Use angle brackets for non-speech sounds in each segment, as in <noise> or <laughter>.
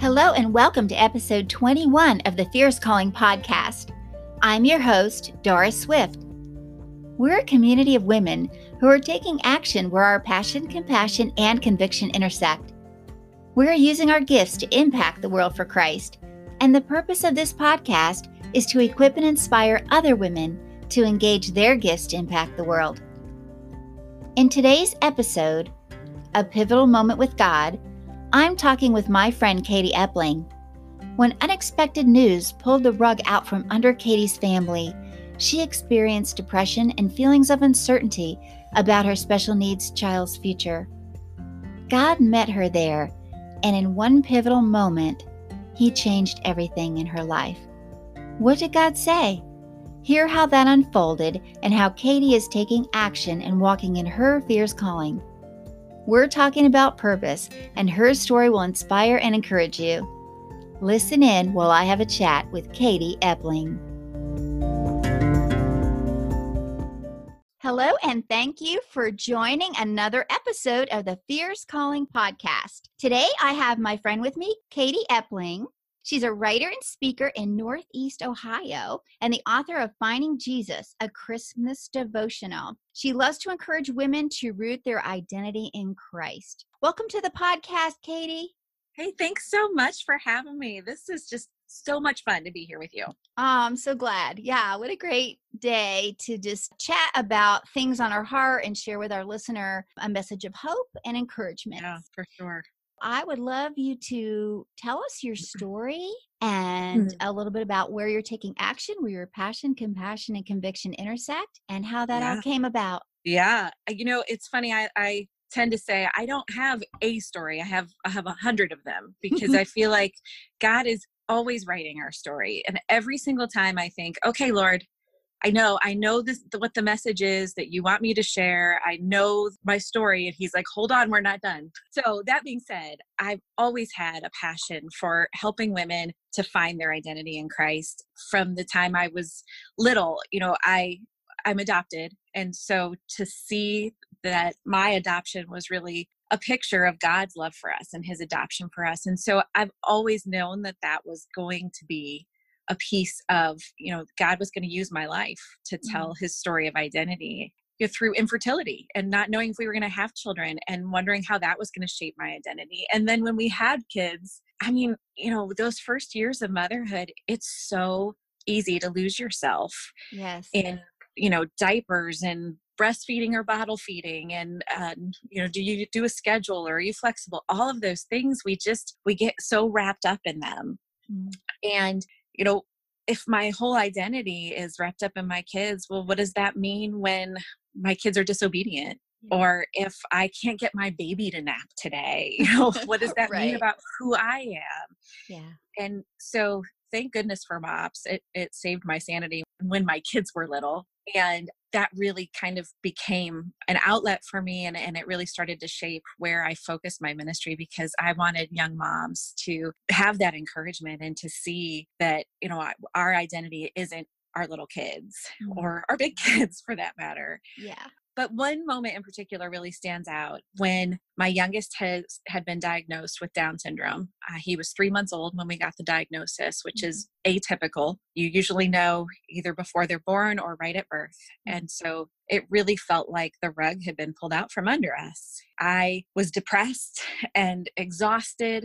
Hello, and welcome to episode 21 of the Fierce Calling podcast. I'm your host, Doris Swift. We're a community of women who are taking action where our passion, compassion, and conviction intersect. We're using our gifts to impact the world for Christ, and the purpose of this podcast is to equip and inspire other women to engage their gifts to impact the world. In today's episode, A Pivotal Moment with God, I'm talking with my friend Katy Epling. When unexpected news pulled the rug out from under Katy's family, she experienced depression and feelings of uncertainty about her special needs child's future. God met her there, and in one pivotal moment, He changed everything in her life. What did God say? Hear how that unfolded and how Katy is taking action and walking in her fierce calling. We're talking about purpose, and her story will inspire and encourage you. Listen in while I have a chat with Katy Epling. Hello, and thank you for joining another episode of the Fierce Calling podcast. Today, I have my friend with me, Katy Epling. She's a writer and speaker in Northeast Ohio and the author of Finding Jesus, a Christmas devotional. She loves to encourage women to root their identity in Christ. Welcome to the podcast, Katy. Hey, thanks so much for having me. This is just so much fun to be here with you. Oh, I'm so glad. Yeah, what a great day to just chat about things on our heart and share with our listener a message of hope and encouragement. Yeah, for sure. I would love you to tell us your story and Mm. a little bit about where you're taking action, where your passion, compassion, and conviction intersect, and how that all came about. Yeah, you know, it's funny. I, I tend to say I don't have a story. I have I have a hundred of them because I feel <laughs> like God is always writing our story, and every single time I think, okay, Lord. I know, I know this what the message is that you want me to share. I know my story. And he's like, hold on, we're not done. So that being said, I've always had a passion for helping women to find their identity in Christ from the time I was little. You know, I I'm adopted. And so to see that my adoption was really a picture of God's love for us and his adoption for us. And so I've always known that that was going to be a piece of, you know, God was going to use my life to tell his story of identity you know, through infertility and not knowing if we were going to have children and wondering how that was going to shape my identity. And then when we had kids, I mean, you know, those first years of motherhood, it's so easy to lose yourself Yes. in you know diapers and breastfeeding or bottle feeding and um, you know do you do a schedule or are you flexible all of those things we just we get so wrapped up in them Mm. and you know if my whole identity is wrapped up in my kids well what does that mean when my kids are disobedient Yeah. or if i can't get my baby to nap today <laughs> you know what does <laughs> that Right. mean about who i am yeah. and so thank goodness for mops it, it saved my sanity when my kids were little and that really kind of became an outlet for me and, and it really started to shape where i focused my ministry because i wanted young moms to have that encouragement and to see that you know our identity isn't our little kids Mm. or our big <laughs> kids for that matter Yeah. but one moment in particular really stands out when my youngest has had been diagnosed with Down syndrome. Uh, he was three months old when we got the diagnosis, which is atypical. You usually know either before they're born or right at birth. And so it really felt like the rug had been pulled out from under us. I was depressed <laughs> and exhausted.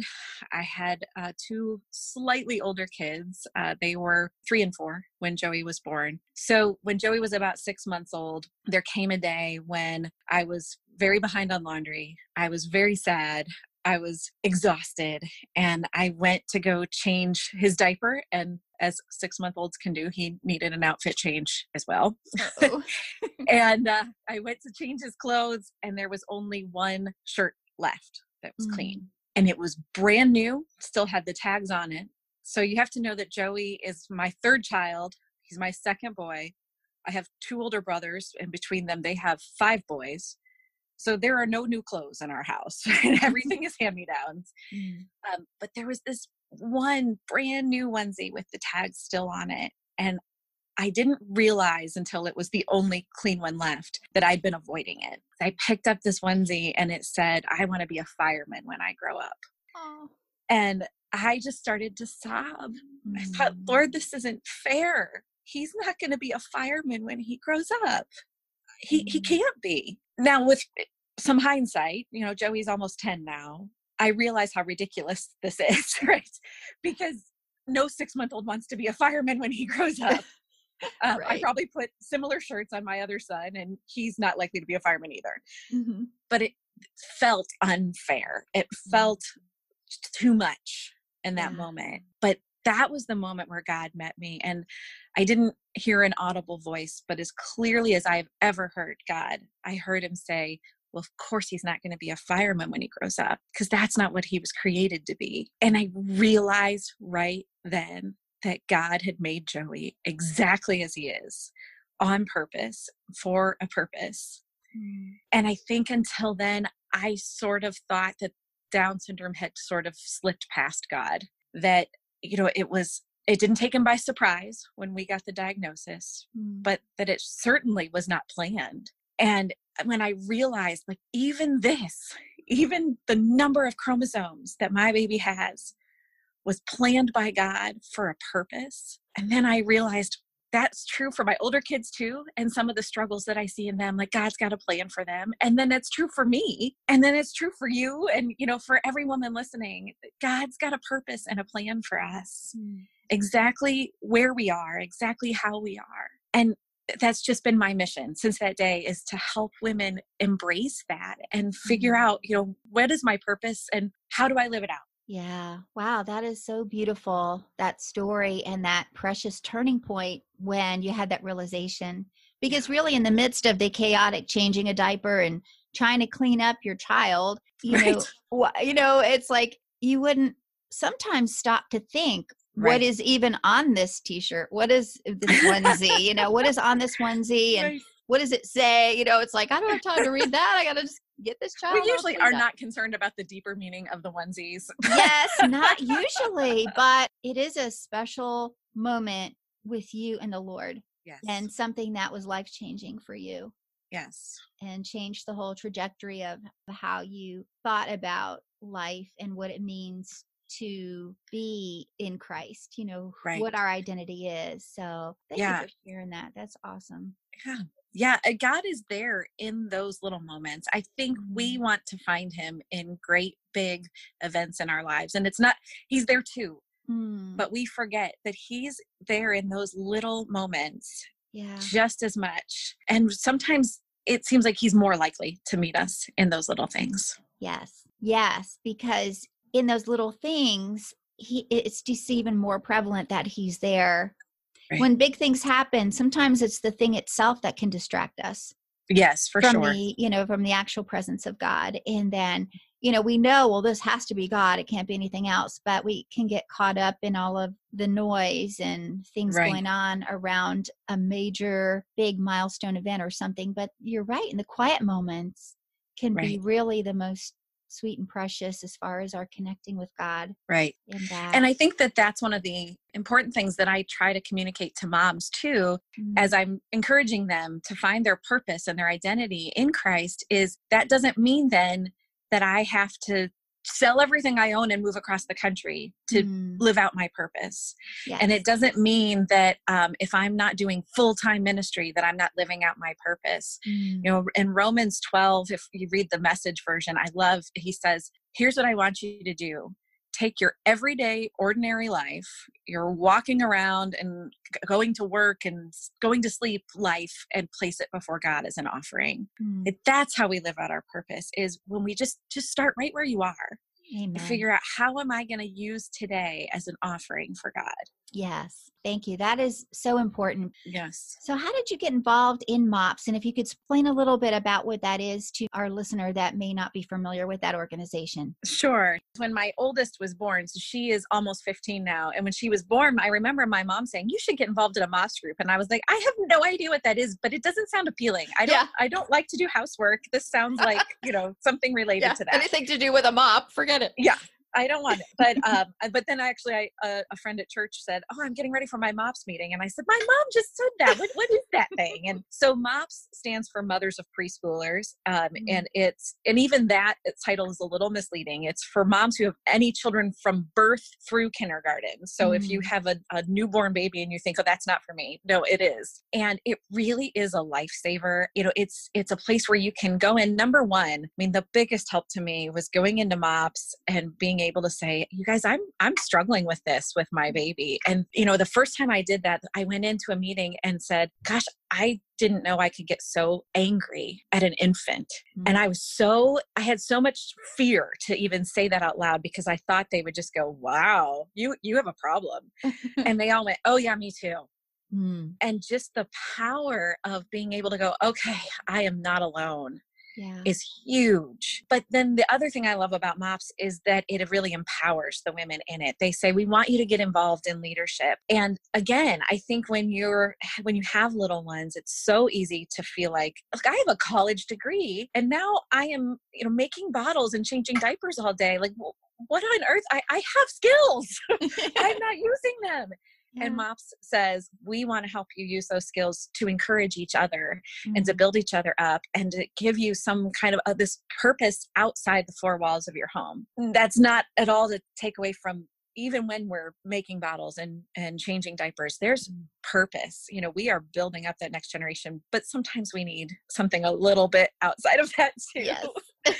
I had uh, two slightly older kids. Uh, they were three and four when Joey was born. So when Joey was about six months old, there came a day when I was very behind on laundry. I was very sad. I was exhausted and I went to go change his diaper. And as six month olds can do, he needed an outfit change as well. <laughs> And uh, I went to change his clothes, and there was only one shirt left that was Mm. clean. And it was brand new, still had the tags on it. So you have to know that Joey is my third child. He's my second boy. I have two older brothers, and between them, they have five boys. So there are no new clothes in our house, and <laughs> everything <laughs> is hand me downs. Mm. Um, but there was this one brand new onesie with the tags still on it. And I didn't realize until it was the only clean one left that I'd been avoiding it. I picked up this onesie and it said, I want to be a fireman when I grow up. Oh. And I just started to sob. Mm. I thought, mm. Lord, this isn't fair. He's not going to be a fireman when he grows up. He he can't be. Now with some hindsight, you know, Joey's almost 10 now. I realize how ridiculous this is, <laughs> right? Because no six month old wants to be a fireman when he grows up. Um, right. I probably put similar shirts on my other son, and he's not likely to be a fireman either. Mm-hmm. But it felt unfair. It mm-hmm. felt too much in that yeah. moment. But that was the moment where God met me. And I didn't hear an audible voice, but as clearly as I've ever heard God, I heard him say, well, of course he's not going to be a fireman when he grows up because that's not what he was created to be. And I realized right then that God had made Joey exactly as he is on purpose for a purpose. Mm. And I think until then, I sort of thought that Down syndrome had sort of slipped past God, that, you know, it was it didn't take him by surprise when we got the diagnosis, mm. but that it certainly was not planned. And when I realized, like, even this, <laughs> even the number of chromosomes that my baby has was planned by God for a purpose. And then I realized that's true for my older kids too. And some of the struggles that I see in them, like God's got a plan for them. And then it's true for me. And then it's true for you. And, you know, for every woman listening, God's got a purpose and a plan for us. Mm. Exactly where we are, exactly how we are. And that's just been my mission since that day is to help women embrace that and figure mm-hmm. out you know what is my purpose and how do i live it out yeah wow that is so beautiful that story and that precious turning point when you had that realization because really in the midst of the chaotic changing a diaper and trying to clean up your child you right. know you know it's like you wouldn't sometimes stop to think Right. what is even on this t-shirt what is this onesie you know what is on this onesie and right. what does it say you know it's like i don't have time to read that i gotta just get this child we usually are not concerned about the deeper meaning of the onesies yes not <laughs> usually but it is a special moment with you and the lord yes and something that was life changing for you yes and changed the whole trajectory of how you thought about life and what it means to be in Christ, you know, right. what our identity is. So thank yeah. you for sharing that. That's awesome. Yeah. Yeah. God is there in those little moments. I think we mm-hmm. want to find him in great big events in our lives. And it's not, he's there too. Mm. But we forget that he's there in those little moments yeah. just as much. And sometimes it seems like he's more likely to meet us in those little things. Yes. Yes. Because in those little things he it's just even more prevalent that he's there right. when big things happen sometimes it's the thing itself that can distract us yes for from sure the you know from the actual presence of god and then you know we know well this has to be god it can't be anything else but we can get caught up in all of the noise and things right. going on around a major big milestone event or something but you're right in the quiet moments can right. be really the most sweet and precious as far as our connecting with God. Right. And I think that that's one of the important things that I try to communicate to moms too, mm-hmm. as I'm encouraging them to find their purpose and their identity in Christ, is that doesn't mean then that I have to sell everything I own and move across the country to mm. live out my purpose. Yes. And it doesn't mean that um, if I'm not doing full time ministry, that I'm not living out my purpose. Mm. You know, in Romans 12, if you read the message version, I love, he says, Here's what I want you to do take your everyday ordinary life you're walking around and going to work and going to sleep life and place it before god as an offering mm. that's how we live out our purpose is when we just just start right where you are Amen. figure out how am i going to use today as an offering for god Yes, thank you. That is so important. Yes. So, how did you get involved in MOPS? And if you could explain a little bit about what that is to our listener that may not be familiar with that organization. Sure. When my oldest was born, so she is almost 15 now. And when she was born, I remember my mom saying, You should get involved in a MOPS group. And I was like, I have no idea what that is, but it doesn't sound appealing. I don't yeah. I don't like to do housework. This sounds like, you know, something related yeah, to that. Anything to do with a mop, forget it. Yeah I don't want it. But <laughs> um, but then actually, I uh, a friend at church said, "Oh, I'm getting ready for my MOPS meeting," and I said, "My mom just said that. What, what is that thing?" And so MOPS stands for Mothers of Preschoolers, um, mm-hmm. and it's and even that title is a little misleading. It's for moms who have any children from birth through kindergarten. So mm-hmm. if you mm. have a, a newborn baby and you think, "Oh, that's not for me," no, it is, and it really is a lifesaver. You know, it's it's a place where you can go in. Number one, I mean, the biggest help to me was going into MOPS and being able to say, "You guys, I'm I'm struggling with this with my baby," and you know, the first time I did that, I went into a meeting and said, Gosh, I didn't know I could get so angry at an infant. Mm-hmm. And I was so, I had so much fear to even say that out loud because I thought they would just go, wow, you, you have a problem. <laughs> and they all went, oh yeah, me too. Mm. And just the power of being able to go, okay, I am not alone yeah. is huge. But then the other thing I love about MOPS is that it really empowers the women in it. They say we want you to get involved in leadership. And again, I think when you're when you have little ones, it's so easy to feel like, look, I have a college degree and now I am, you know, making bottles and changing diapers all day. Like what on earth? I, I have skills. <laughs> I'm not using them. Yeah. And MOPS says, we want to help you use those skills to encourage each other mm-hmm. and to mm-hmm. build each other up and to give you some kind of uh, this purpose outside the four walls of your home. That's not at all to take away from even when we're making bottles and and changing diapers there's mm. purpose you know we are building up that next generation but sometimes we need something a little bit outside of that too yes. <laughs>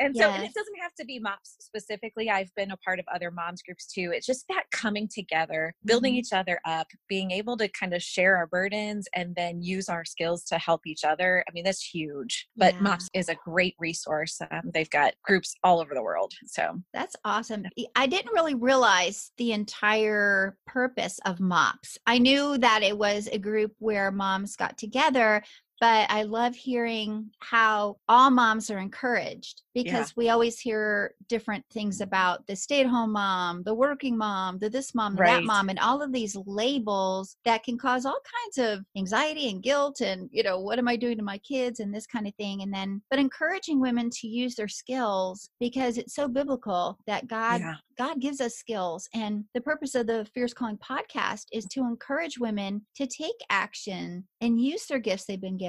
and so and it doesn't have to be mops specifically i've been a part of other moms groups too it's just that coming together building mm-hmm. each other up being able to kind of share our burdens and then use our skills to help each other i mean that's huge but yeah. mops is a great resource um, they've got groups all over the world so that's awesome i didn't really realize the entire purpose of mops i knew that it was a group where moms got together but I love hearing how all moms are encouraged because yeah. we always hear different things about the stay at home mom, the working mom, the this mom, right. that mom, and all of these labels that can cause all kinds of anxiety and guilt and, you know, what am I doing to my kids and this kind of thing. And then, but encouraging women to use their skills because it's so biblical that God yeah. God gives us skills. And the purpose of the Fierce Calling podcast is to encourage women to take action and use their gifts they've been given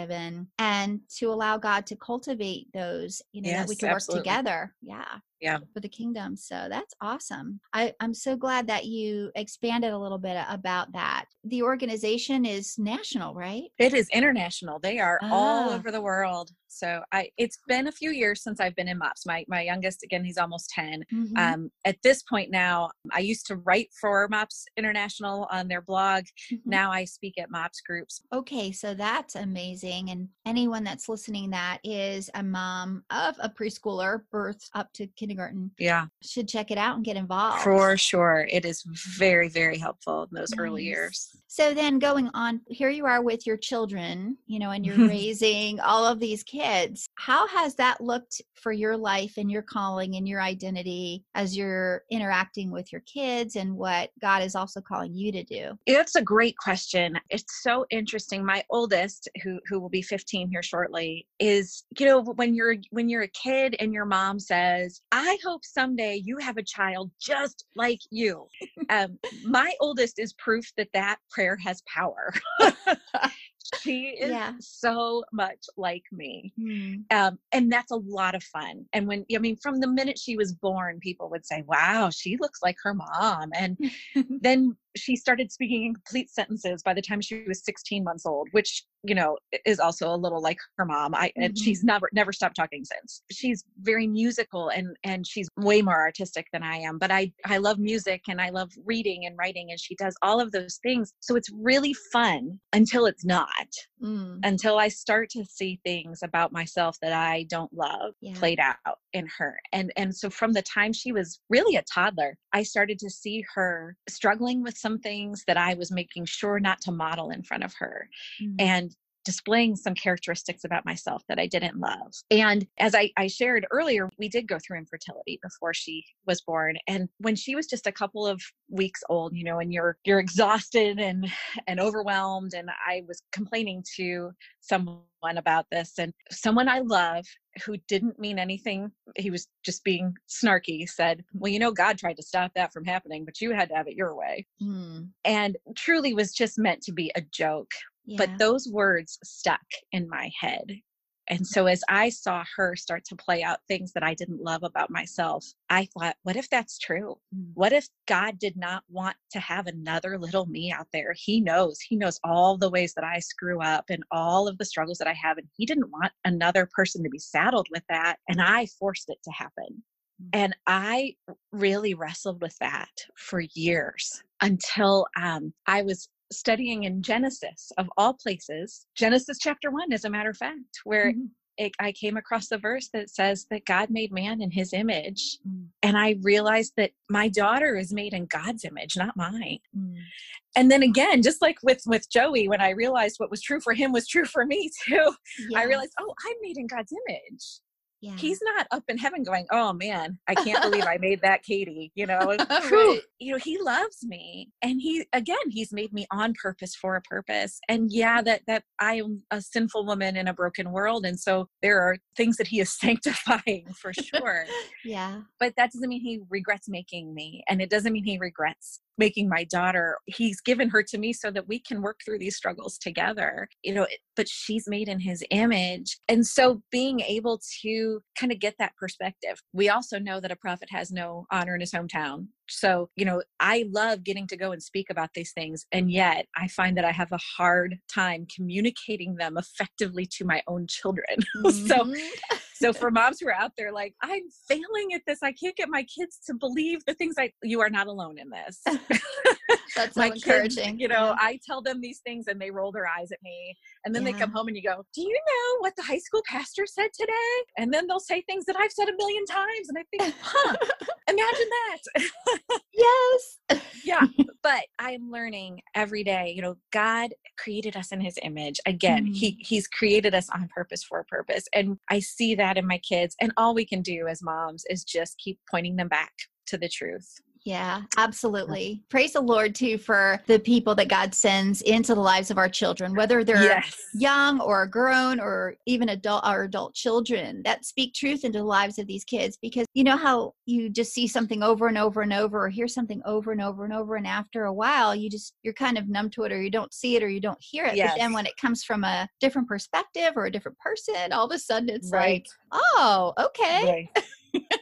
and to allow God to cultivate those, you know, yes, that we can absolutely. work together. Yeah yeah for the kingdom so that's awesome I, i'm so glad that you expanded a little bit about that the organization is national right it is international they are ah. all over the world so i it's been a few years since i've been in mops my my youngest again he's almost 10 mm-hmm. um, at this point now i used to write for mops international on their blog mm-hmm. now i speak at mops groups okay so that's amazing and anyone that's listening that is a mom of a preschooler birth up to kindergarten yeah. should check it out and get involved. For sure it is very very helpful in those nice. early years. So then going on here you are with your children you know and you're <laughs> raising all of these kids. How has that looked for your life and your calling and your identity as you're interacting with your kids and what god is also calling you to do? It's a great question. It's so interesting. My oldest who who will be 15 here shortly is you know when you're when you're a kid and your mom says I hope someday you have a child just like you. Um, my oldest is proof that that prayer has power. <laughs> she is yeah. so much like me mm. um, and that's a lot of fun and when i mean from the minute she was born people would say wow she looks like her mom and <laughs> then she started speaking in complete sentences by the time she was 16 months old which you know is also a little like her mom i mm-hmm. and she's never never stopped talking since she's very musical and and she's way more artistic than i am but i i love music and i love reading and writing and she does all of those things so it's really fun until it's not mm. until i start to see things about myself that i don't love yeah. played out in her and and so from the time she was really a toddler i started to see her struggling with some things that i was making sure not to model in front of her mm. and displaying some characteristics about myself that I didn't love. And as I, I shared earlier, we did go through infertility before she was born. And when she was just a couple of weeks old, you know, and you're you're exhausted and and overwhelmed. And I was complaining to someone about this and someone I love who didn't mean anything, he was just being snarky, said, Well, you know, God tried to stop that from happening, but you had to have it your way. Mm. And truly was just meant to be a joke. Yeah. But those words stuck in my head. And so as I saw her start to play out things that I didn't love about myself, I thought, what if that's true? Mm. What if God did not want to have another little me out there? He knows, He knows all the ways that I screw up and all of the struggles that I have. And He didn't want another person to be saddled with that. And I forced it to happen. Mm. And I really wrestled with that for years until um, I was studying in Genesis, of all places, Genesis chapter one, as a matter of fact, where mm-hmm. it, I came across the verse that says that God made man in his image. Mm. And I realized that my daughter is made in God's image, not mine. Mm. And then again, just like with with Joey, when I realized what was true for him was true for me <laughs> too, I realized, oh, I'm made in God's image yeah. he's not up in heaven going, "Oh man, I can't believe I made that Katy." You know, <laughs> right. you know, he loves me, and he again, he's made me on purpose for a purpose. And yeah, that that I am a sinful woman in a broken world, and so there are things that he is <laughs> sanctifying for sure. <laughs> yeah, but that doesn't mean he regrets making me, and it doesn't mean he regrets making my daughter he's given her to me so that we can work through these struggles together you know but she's made in his image and so being able to kind of get that perspective we also know that a prophet has no honor in his hometown so, you know, I love getting to go and speak about these things. And yet I find that I have a hard time communicating them effectively to my own children. <laughs> Mm-hmm. so, so <laughs> for moms who are out there like, I'm failing at this, I can't get my kids to believe the things I, you are not alone in this. <laughs> That's so encouraging. Kids, you know, yeah. I tell them these things and they roll their eyes at me. And then yeah. they come home and you go, Do you know what the high school pastor said today? And then they'll say things that I've said a million times. And I think, huh, <laughs> imagine that <laughs> yes. yeah. But I'm learning every day, you know, God created us in his image. Again, mm-hmm. he he's created us on purpose for a purpose. And I see that in my kids. And all we can do as moms is just keep pointing them back to the truth. Yeah, absolutely. Praise the Lord too for the people that God sends into the lives of our children, whether they're yes. young or grown or even adult or adult children that speak truth into the lives of these kids. Because you know how you just see something over and over and over or hear something over and over and over and after a while you just you're kind of numb to it or you don't see it or you don't hear it. Yes. But then when it comes from a different perspective or a different person, all of a sudden it's right. like, oh, okay. Right.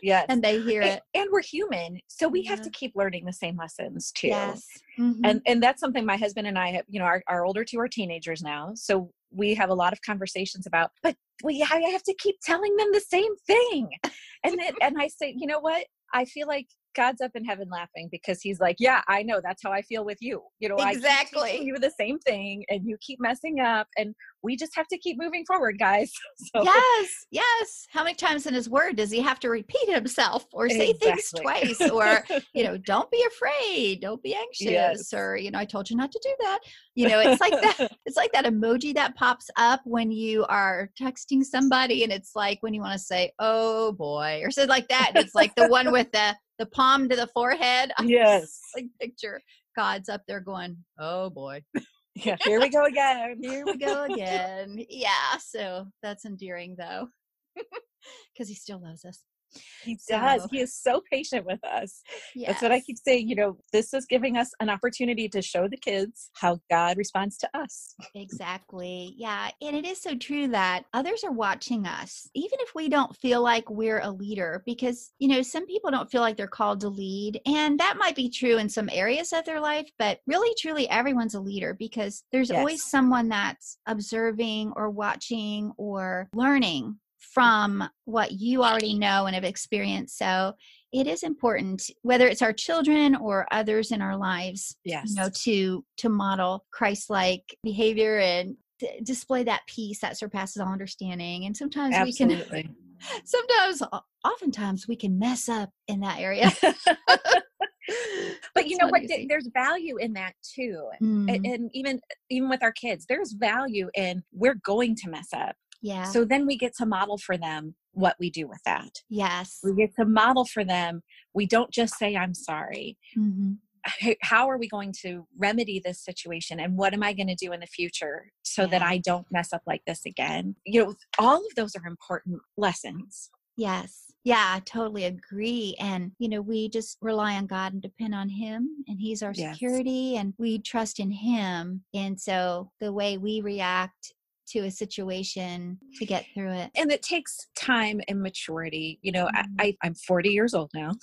Yes. and they hear and, it. And we're human. So we yeah. have to keep learning the same lessons too. Yes. Mm-hmm. And and that's something my husband and I have, you know, our, our older two are teenagers now. So we have a lot of conversations about, but we I have to keep telling them the same thing. And and I say, you know what? I feel like God's up in heaven laughing because he's like, yeah, I know that's how I feel with you. You know, exactly. You the same thing and you keep messing up and we just have to keep moving forward, guys. <laughs> So. Yes, yes. How many times in his word does he have to repeat himself or say exactly. things twice or, <laughs> you know, don't be afraid, don't be anxious yes. or, you know, I told you not to do that. You know, it's like that <laughs> it's like that emoji that pops up when you are texting somebody and it's like when you want to say, "Oh boy," or something like that. it's like the one with the the palm to the forehead. <laughs> Yes. like picture God's up there going, "Oh boy." <laughs> yeah, here we go again. here we go again. Yeah, so that's endearing though. <laughs> Cuz he still loves us. He does. So, he is so patient with us. Yes. That's what I keep saying. You know, this is giving us an opportunity to show the kids how God responds to us. Exactly. Yeah. And it is so true that others are watching us, even if we don't feel like we're a leader, because, you know, some people don't feel like they're called to lead. And that might be true in some areas of their life, but really, truly, everyone's a leader because there's yes. always someone that's observing or watching or learning from what you already know and have experienced. So it is important, whether it's our children or others in our lives, yes. you know, to to model Christ-like behavior and display that peace that surpasses all understanding. And sometimes Absolutely. we can, <laughs> sometimes, oftentimes, we can mess up in that area. <laughs> but you know what? There's value in that too. Mm. And, and even even with our kids, there's value in we're going to mess up. Yeah. So then we get to model for them what we do with that. Yes. We get to model for them. We don't just say, I'm sorry. Mm-hmm. How are we going to remedy this situation? And what am I going to do in the future so yeah. that I don't mess up like this again? You know, all of those are important lessons. Yes. Yeah, I totally agree. And, you know, we just rely on God and depend on Him, and He's our yes. security, and we trust in Him. And so the way we react to a situation to get through it. And it takes time and maturity. You know, mm-hmm. I, I, am 40 years old now.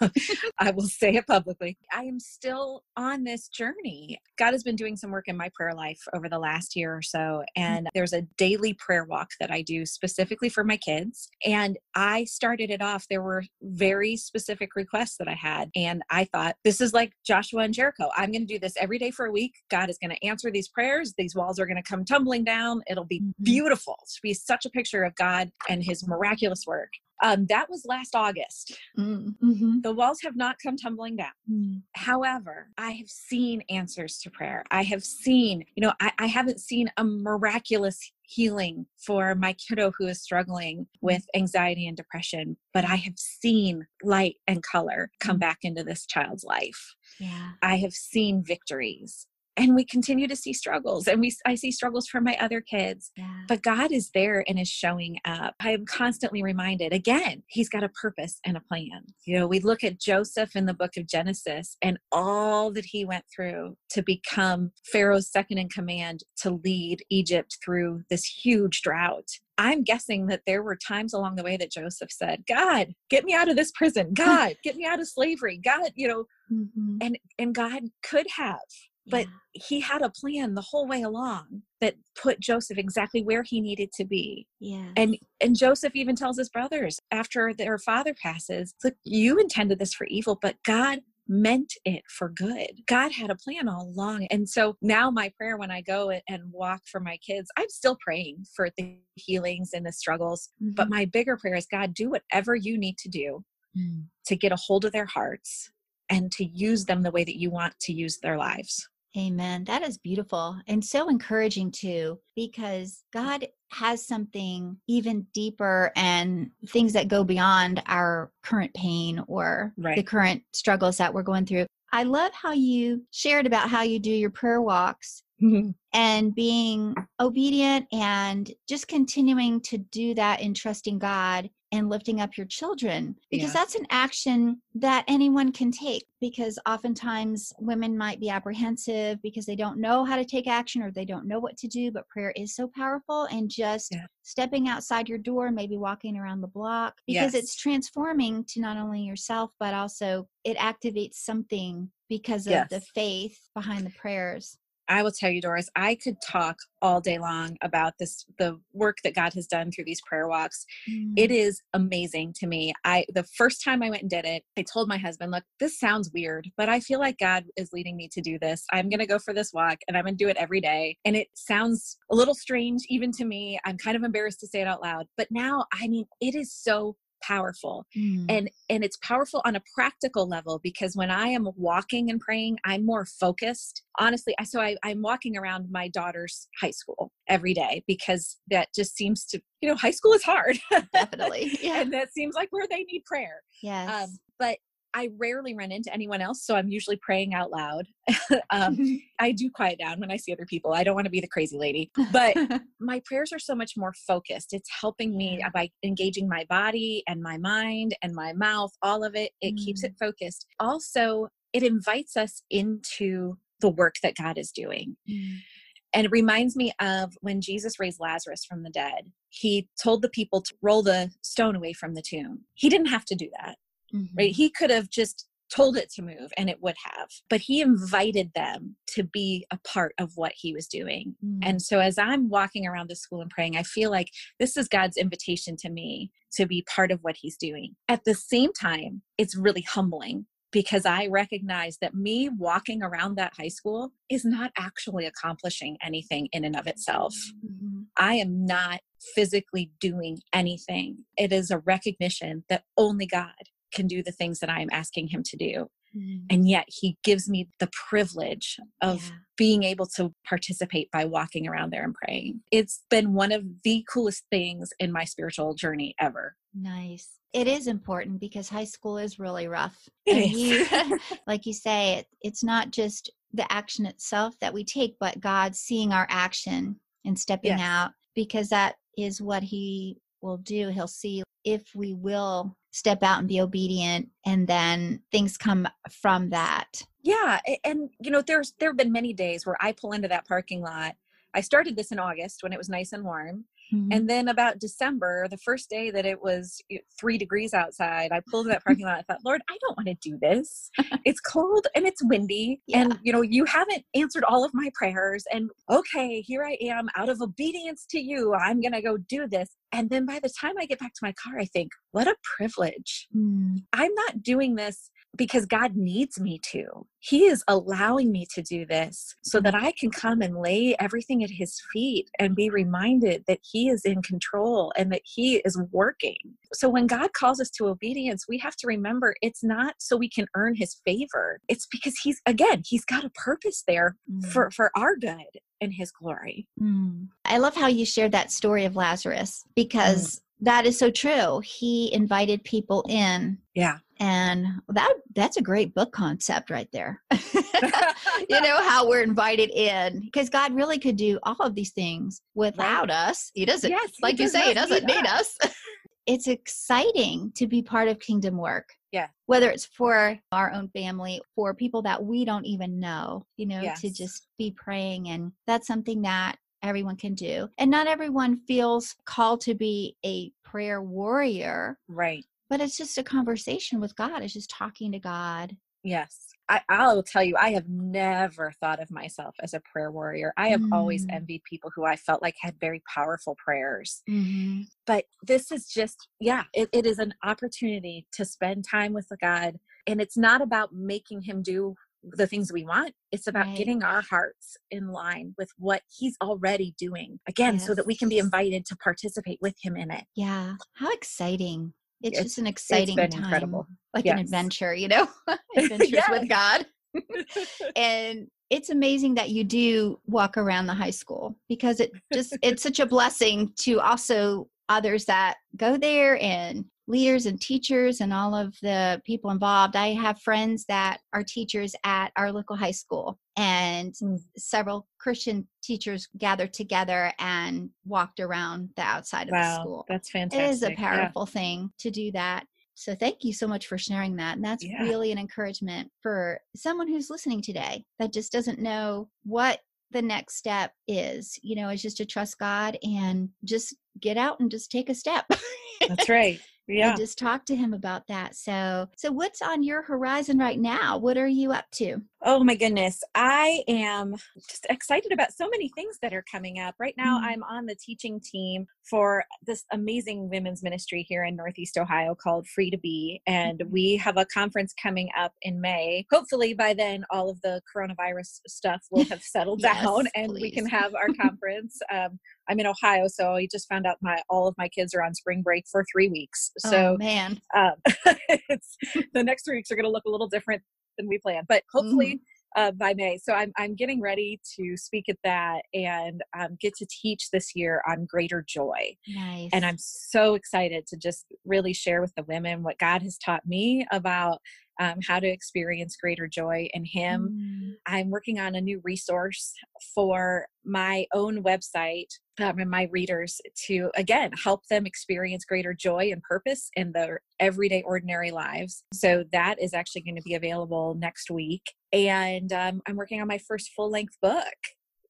<laughs> I will say it publicly. I am still on this journey. God has been doing some work in my prayer life over the last year or so. Mm. And mm-hmm. there's a daily prayer walk that I do specifically for my kids. And I started it off. There were very specific requests that I had. And I thought, this is like Joshua and Jericho. I'm going to do this every day for a week. God is going to answer these prayers. These walls are going to come tumbling down It'll be mm-hmm. beautiful. to be such a picture of God and his miraculous work. Um, that was last August. Mm-hmm. The walls have not come tumbling down. Mm. However, I have seen answers to prayer. I have seen, you know, I, I haven't seen a miraculous healing for my kiddo who is struggling mm. with anxiety and depression, but I have seen light and color come mm. back into this child's life. Yeah. I have seen victories and we continue to see struggles and we i see struggles for my other kids yeah. but god is there and is showing up i am constantly reminded again he's got a purpose and a plan you know we look at joseph in the book of genesis and all that he went through to become pharaoh's second in command to lead egypt through this huge drought I'm guessing that there were times along the way that Joseph said, God, get me out of this prison. <laughs> God, get me out of slavery. God, you know, mm-hmm. and and God could have but yeah. he had a plan the whole way along that put joseph exactly where he needed to be yeah and and joseph even tells his brothers after their father passes look you intended this for evil but god meant it for good. God had a plan all along. And so now my prayer when I go and walk for my kids, I'm still praying for the healings and the struggles. Mm-hmm. But my bigger prayer is God, do whatever you need to do mm. to get a hold of their hearts and to use them the way that you want to use their lives. Amen. That is beautiful and so encouraging too, because God has something even deeper and things that go beyond our current pain or right. the current struggles that we're going through. I love how you shared about how you do your prayer walks mm-hmm. and being obedient and just continuing to do that in trusting God and lifting up your children because that's an action that anyone can take because oftentimes women might be apprehensive because they don't know how to take action or they don't know what to do but prayer is so powerful and just yeah. stepping outside your door maybe walking around the block because yes. it's transforming to not only yourself but also it activates something because of yes. the faith behind the prayers I will tell you, Doris, I could talk all day long about this, the work that God has done through these prayer walks. Mm. It is amazing to me. I, the first time I went and did it, I told my husband, look, this sounds weird, but I feel like God is leading me to do this. I'm going to go for this walk and I'm going to do it every day. And it sounds a little strange even to me. I'm kind of embarrassed to say it out loud, but now, I mean, it is so powerful. Mm. and and it's powerful on a practical level because when i am walking and praying i'm more focused. Honestly I, so I, i'm walking around my daughter's high school every day because that just seems to you know high school is hard. <laughs> Definitely yeah. and that seems like where they need prayer. Yes. um, but I rarely run into anyone else, so I'm usually praying out loud. <laughs> um, I do quiet down when I see other people. I don't want to be the crazy lady, but <laughs> my prayers are so much more focused. It's helping me by engaging my body and my mind and my mouth, all of it. It mm. keeps it focused. Also, it invites us into the work that God is doing. Mm. And it reminds me of when Jesus raised Lazarus from the dead. He told the people to roll the stone away from the tomb. He didn't have to do that mm-hmm. right? He could have just told it to move and it would have, but he invited them to be a part of what he was doing. Mm-hmm. And so as I'm walking around the school and praying, I feel like this is God's invitation to me to be part of what he's doing. At the same time, it's really humbling because I recognize that me walking around that high school is not actually accomplishing anything in and of itself. Mm-hmm. I am not physically doing anything. It is a recognition that only God can do the things that I am asking him to do. Mm. And yet he gives me the privilege of yeah. being able to participate by walking around there and praying. It's been one of the coolest things in my spiritual journey ever. Nice. It is important because high school is really rough. It and is. You, <laughs> <laughs> like you say, it, it's not just the action itself that we take, but God seeing our action and stepping yes. out because that is what He will do. He'll see if we will step out and be obedient and then things come from that yeah and you know there's there have been many days where i pull into that parking lot i started this in august when it was nice and warm Mm-hmm. And then about December, the first day that it was three degrees outside, I pulled in that parking lot. I thought, Lord, I don't want to do this. <laughs> it's cold and it's windy. Yeah. And, you know, you haven't answered all of my prayers. And okay, here I am out of obedience to you. I'm to go do this. And then by the time I get back to my car, I think, what a privilege. Mm. I'm not doing this because God needs me to. He is allowing me to do this so that I can come and lay everything at His feet and be reminded that He is in control and that He is working. So when God calls us to obedience, we have to remember it's not so we can earn His favor. It's because He's, again, He's got a purpose there mm. for, for our good and His glory. Mm. I love how you shared that story of Lazarus because. Mm. That is so true. He invited people in. Yeah and that that's a great book concept right there <laughs> <laughs> you know how we're invited in because god really could do all of these things without right. us he doesn't yes, like you say he doesn't need us, us. <laughs> it's exciting to be part of kingdom work yeah whether it's for our own family for people that we don't even know you know yes. to just be praying and that's something that everyone can do and not everyone feels called to be a prayer warrior right but it's just a conversation with God. It's just talking to God. Yes. I, I will tell you, I have never thought of myself as a prayer warrior. I have mm. always envied people who I felt like had very powerful prayers. Mm-hmm. But this is just, yeah, it, it is an opportunity to spend time with God. And it's not about making Him do the things we want. It's about right. getting our hearts in line with what He's already doing. Again, yes. so that we can be invited to participate with Him in it. Yeah. How exciting it's, it's just an exciting time incredible. like yes. an adventure you know <laughs> <laughs> adventures yes. with god <laughs> and it's amazing that you do walk around the high school because it just it's such a blessing to also others that go there and leaders and teachers and all of the people involved. I have friends that are teachers at our local high school, and mm. several Christian teachers gathered together and walked around the outside wow, of the school. That's fantastic. It is a powerful yeah. thing to do that. So thank you so much for sharing that. And that's yeah. really an encouragement for someone who's listening today that just doesn't know what the next step is. You know, it's just to trust God and just get out and just take a step. That's right yeah. and just talk to him about that. So so what's on your horizon right now? What are you up to oh my goodness i am just excited about so many things that are coming up right now mm-hmm. i'm on the teaching team for this amazing women's ministry here in northeast ohio called free to be and mm-hmm. we have a conference coming up in may hopefully by then all of the coronavirus stuff will <laughs> have settled yes, down and please. we can have our <laughs> conference um, I'm in Ohio, so I just found out my all of my kids are on spring break for three weeks. So oh, man, um, <laughs> it's the next three weeks are going to look a little different than we planned, but hopefully. Mm. Uh, by May, so I'm I'm getting ready to speak at that and um, get to teach this year on greater joy. Nice. And I'm so excited to just really share with the women what God has taught me about um, how to experience greater joy in Him. Mm. I'm working on a new resource for my own website um, and my readers to, again, help them experience greater joy and purpose in their everyday, ordinary lives. So that is actually going to be available next week. And um, I'm working on my first full length book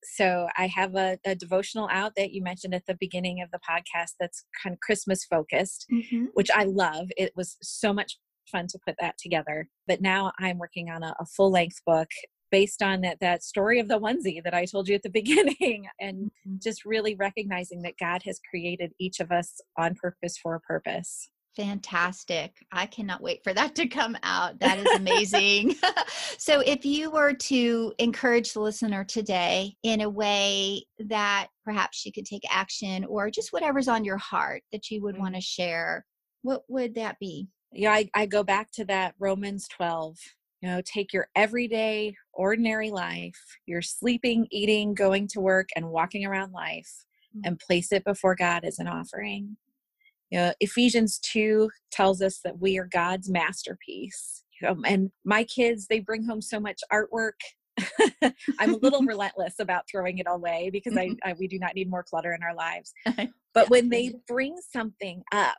so I have a, a, devotional out that you mentioned at the beginning of the podcast that's kind of Christmas focused, mm-hmm. which I love. It was so much fun to put that together. But now I'm working on a, a full length book based on that, that story of the onesie that I told you at the <laughs> beginning, and mm-hmm. just really recognizing that God has created each of us on purpose for a purpose. Fantastic. I cannot wait for that to come out. That is <laughs> amazing. <laughs> so, if you were to encourage the listener today in a way that perhaps she could take action or just whatever's on your heart that you would mm-hmm. want to share, what would that be? Yeah I, I go back to that romans 12 You know, take your everyday, ordinary life, your sleeping, eating, going to work, and walking around life, mm-hmm. and place it before God as an offering. You know, Ephesians 2 tells us that we are God's masterpiece. You know, and my kids, they bring home so much artwork. <laughs> I'm a little <laughs> relentless about throwing it away because I, <laughs> I, we do not need more clutter in our lives. But when they bring something up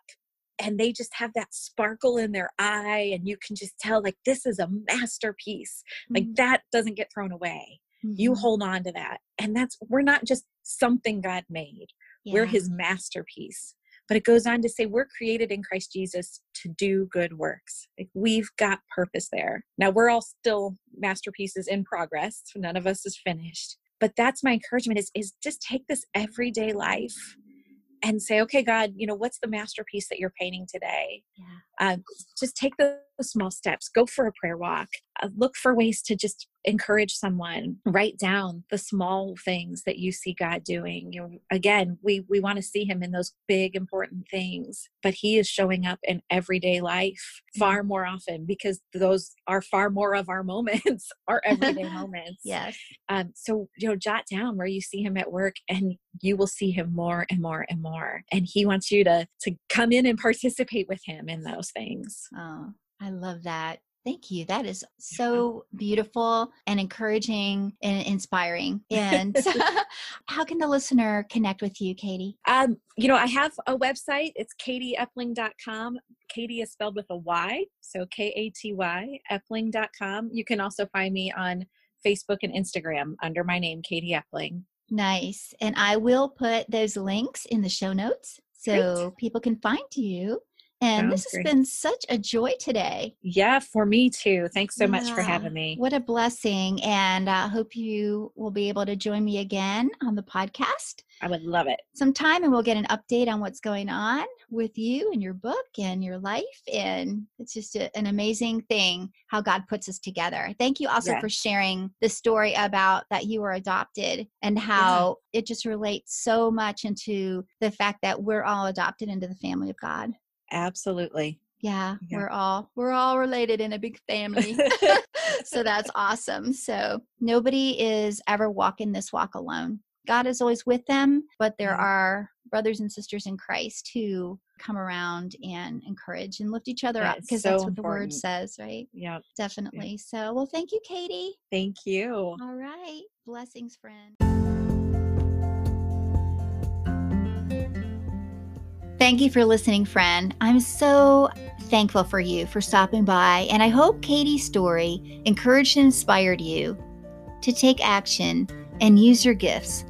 and they just have that sparkle in their eye and you can just tell like this is a masterpiece like mm-hmm. that doesn't get thrown away mm-hmm. you hold on to that and that's we're not just something god made yeah. we're his masterpiece but it goes on to say we're created in christ jesus to do good works like we've got purpose there now we're all still masterpieces in progress none of us is finished but that's my encouragement is is just take this everyday life and say, okay, God, you know, what's the masterpiece that you're painting today? Yeah. Uh, just take the small steps. Go for a prayer walk. Uh, look for ways to just encourage someone. Write down the small things that you see God doing. You know, again, we we want to see Him in those big important things, but He is showing up in everyday life far <laughs> more often because those are far more of our moments, <laughs> our everyday <laughs> moments. Yes. Um, so you know, jot down where you see Him at work, and you will see Him more and more and more. And He wants you to to come in and participate with Him in those things. Oh, I love that. Thank you. That is so beautiful and encouraging and inspiring. And <laughs> <laughs> how can the listener connect with you, Katy? Um, you know, I have a website. It's katyepling.com. Katy is spelled with a Y, so K A T Y, epling.com. You can also find me on Facebook and Instagram under my name, Katy Epling. Nice. And I will put those links in the show notes so Great. people can find you and Sounds this has great. been such a joy today. Yeah, for me too. Thanks so yeah. much for having me. What a blessing. And I uh, hope you will be able to join me again on the podcast. I would love it. Sometime, and we'll get an update on what's going on with you and your book and your life. And it's just a, an amazing thing how God puts us together. Thank you also for sharing the story about that you were adopted and how yeah. it just relates so much into the fact that we're all adopted into the family of God. Absolutely. Yeah, yeah, we're all we're all related in a big family. <laughs> <laughs> so that's awesome. So nobody is ever walking this walk alone. God is always with them, but there are brothers and sisters in Christ who come around and encourage and lift each other that up because so that's what important. the word says, right? Yeah. Definitely. So, well, thank you, Katy. Thank you. All right. Blessings, friend. Thank you for listening, friend. I'm so thankful for you for stopping by, and I hope Katy's story encouraged and inspired you to take action and use your gifts.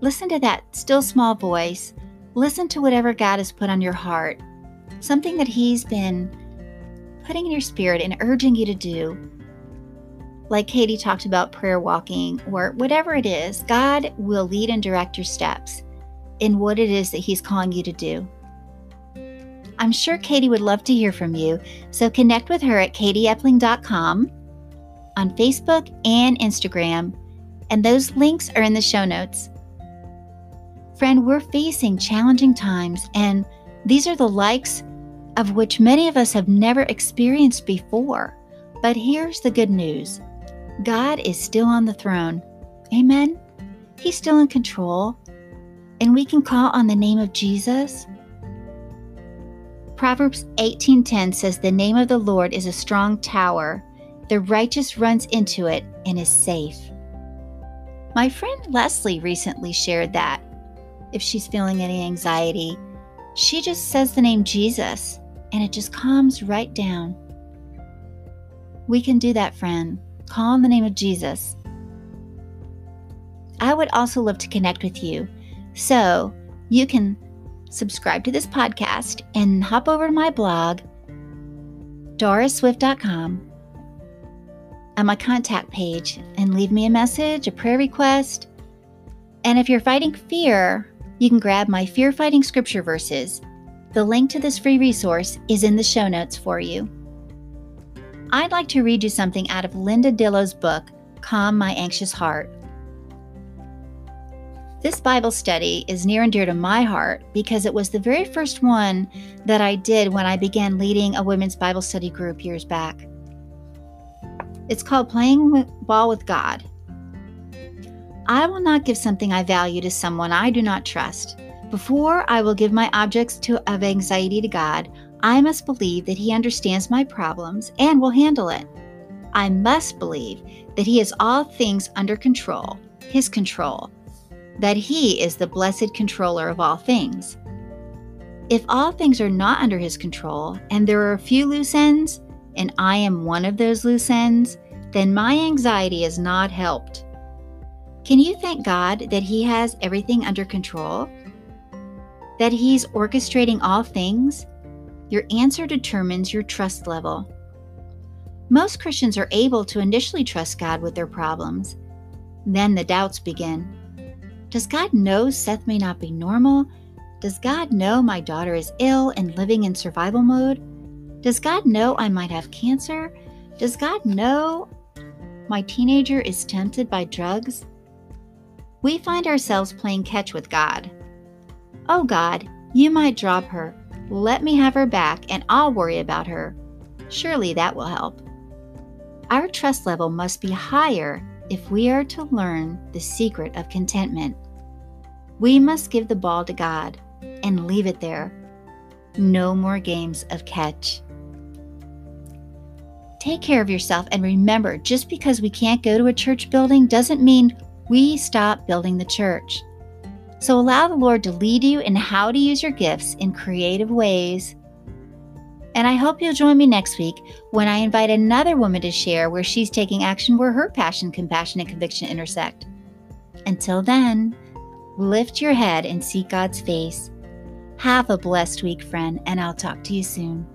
Listen to that still small voice. Listen to whatever God has put on your heart, something that He's been putting in your spirit and urging you to do. Like Katy talked about prayer walking or whatever it is, God will lead and direct your steps in what it is that He's calling you to do. I'm sure Katy would love to hear from you, so connect with her at katyepling.com on Facebook and Instagram, and those links are in the show notes. Friend, we're facing challenging times, and these are the likes of which many of us have never experienced before. But here's the good news God is still on the throne. Amen? He's still in control and we can call on the name of Jesus? Proverbs 18:10 says the name of the Lord is a strong tower. The righteous runs into it and is safe. My friend Leslie recently shared that if she's feeling any anxiety, she just says the name Jesus and it just calms right down. We can do that, friend. Call on the name of Jesus. I would also love to connect with you. So you can subscribe to this podcast and hop over to my blog, doraswift.com, on my contact page and leave me a message, a prayer request. And if you're fighting fear, you can grab my fear fighting scripture verses. The link to this free resource is in the show notes for you. I'd like to read you something out of Linda Dillow's book, Calm My Anxious Heart. This Bible study is near and dear to my heart because it was the very first one that I did when I began leading a women's Bible study group years back. It's called Playing Ball with God. I will not give something I value to someone I do not trust. Before I will give my objects to, of anxiety to God, I must believe that He understands my problems and will handle it. I must believe that He has all things under control, His control, that He is the blessed controller of all things. If all things are not under His control and there are a few loose ends, and I am one of those loose ends, then my anxiety is not helped. Can you thank God that He has everything under control? That He's orchestrating all things? Your answer determines your trust level. Most Christians are able to initially trust God with their problems. Then the doubts begin. Does God know Seth may not be normal? Does God know my daughter is ill and living in survival mode? Does God know I might have cancer? Does God know my teenager is tempted by drugs? We find ourselves playing catch with God. Oh God, you might drop her. Let me have her back and I'll worry about her. Surely that will help. Our trust level must be higher if we are to learn the secret of contentment. We must give the ball to God and leave it there. No more games of catch. Take care of yourself and remember just because we can't go to a church building doesn't mean we stop building the church. So allow the Lord to lead you in how to use your gifts in creative ways. And I hope you'll join me next week when I invite another woman to share where she's taking action where her passion, compassion, and conviction intersect. Until then, lift your head and seek God's face. Have a blessed week, friend, and I'll talk to you soon.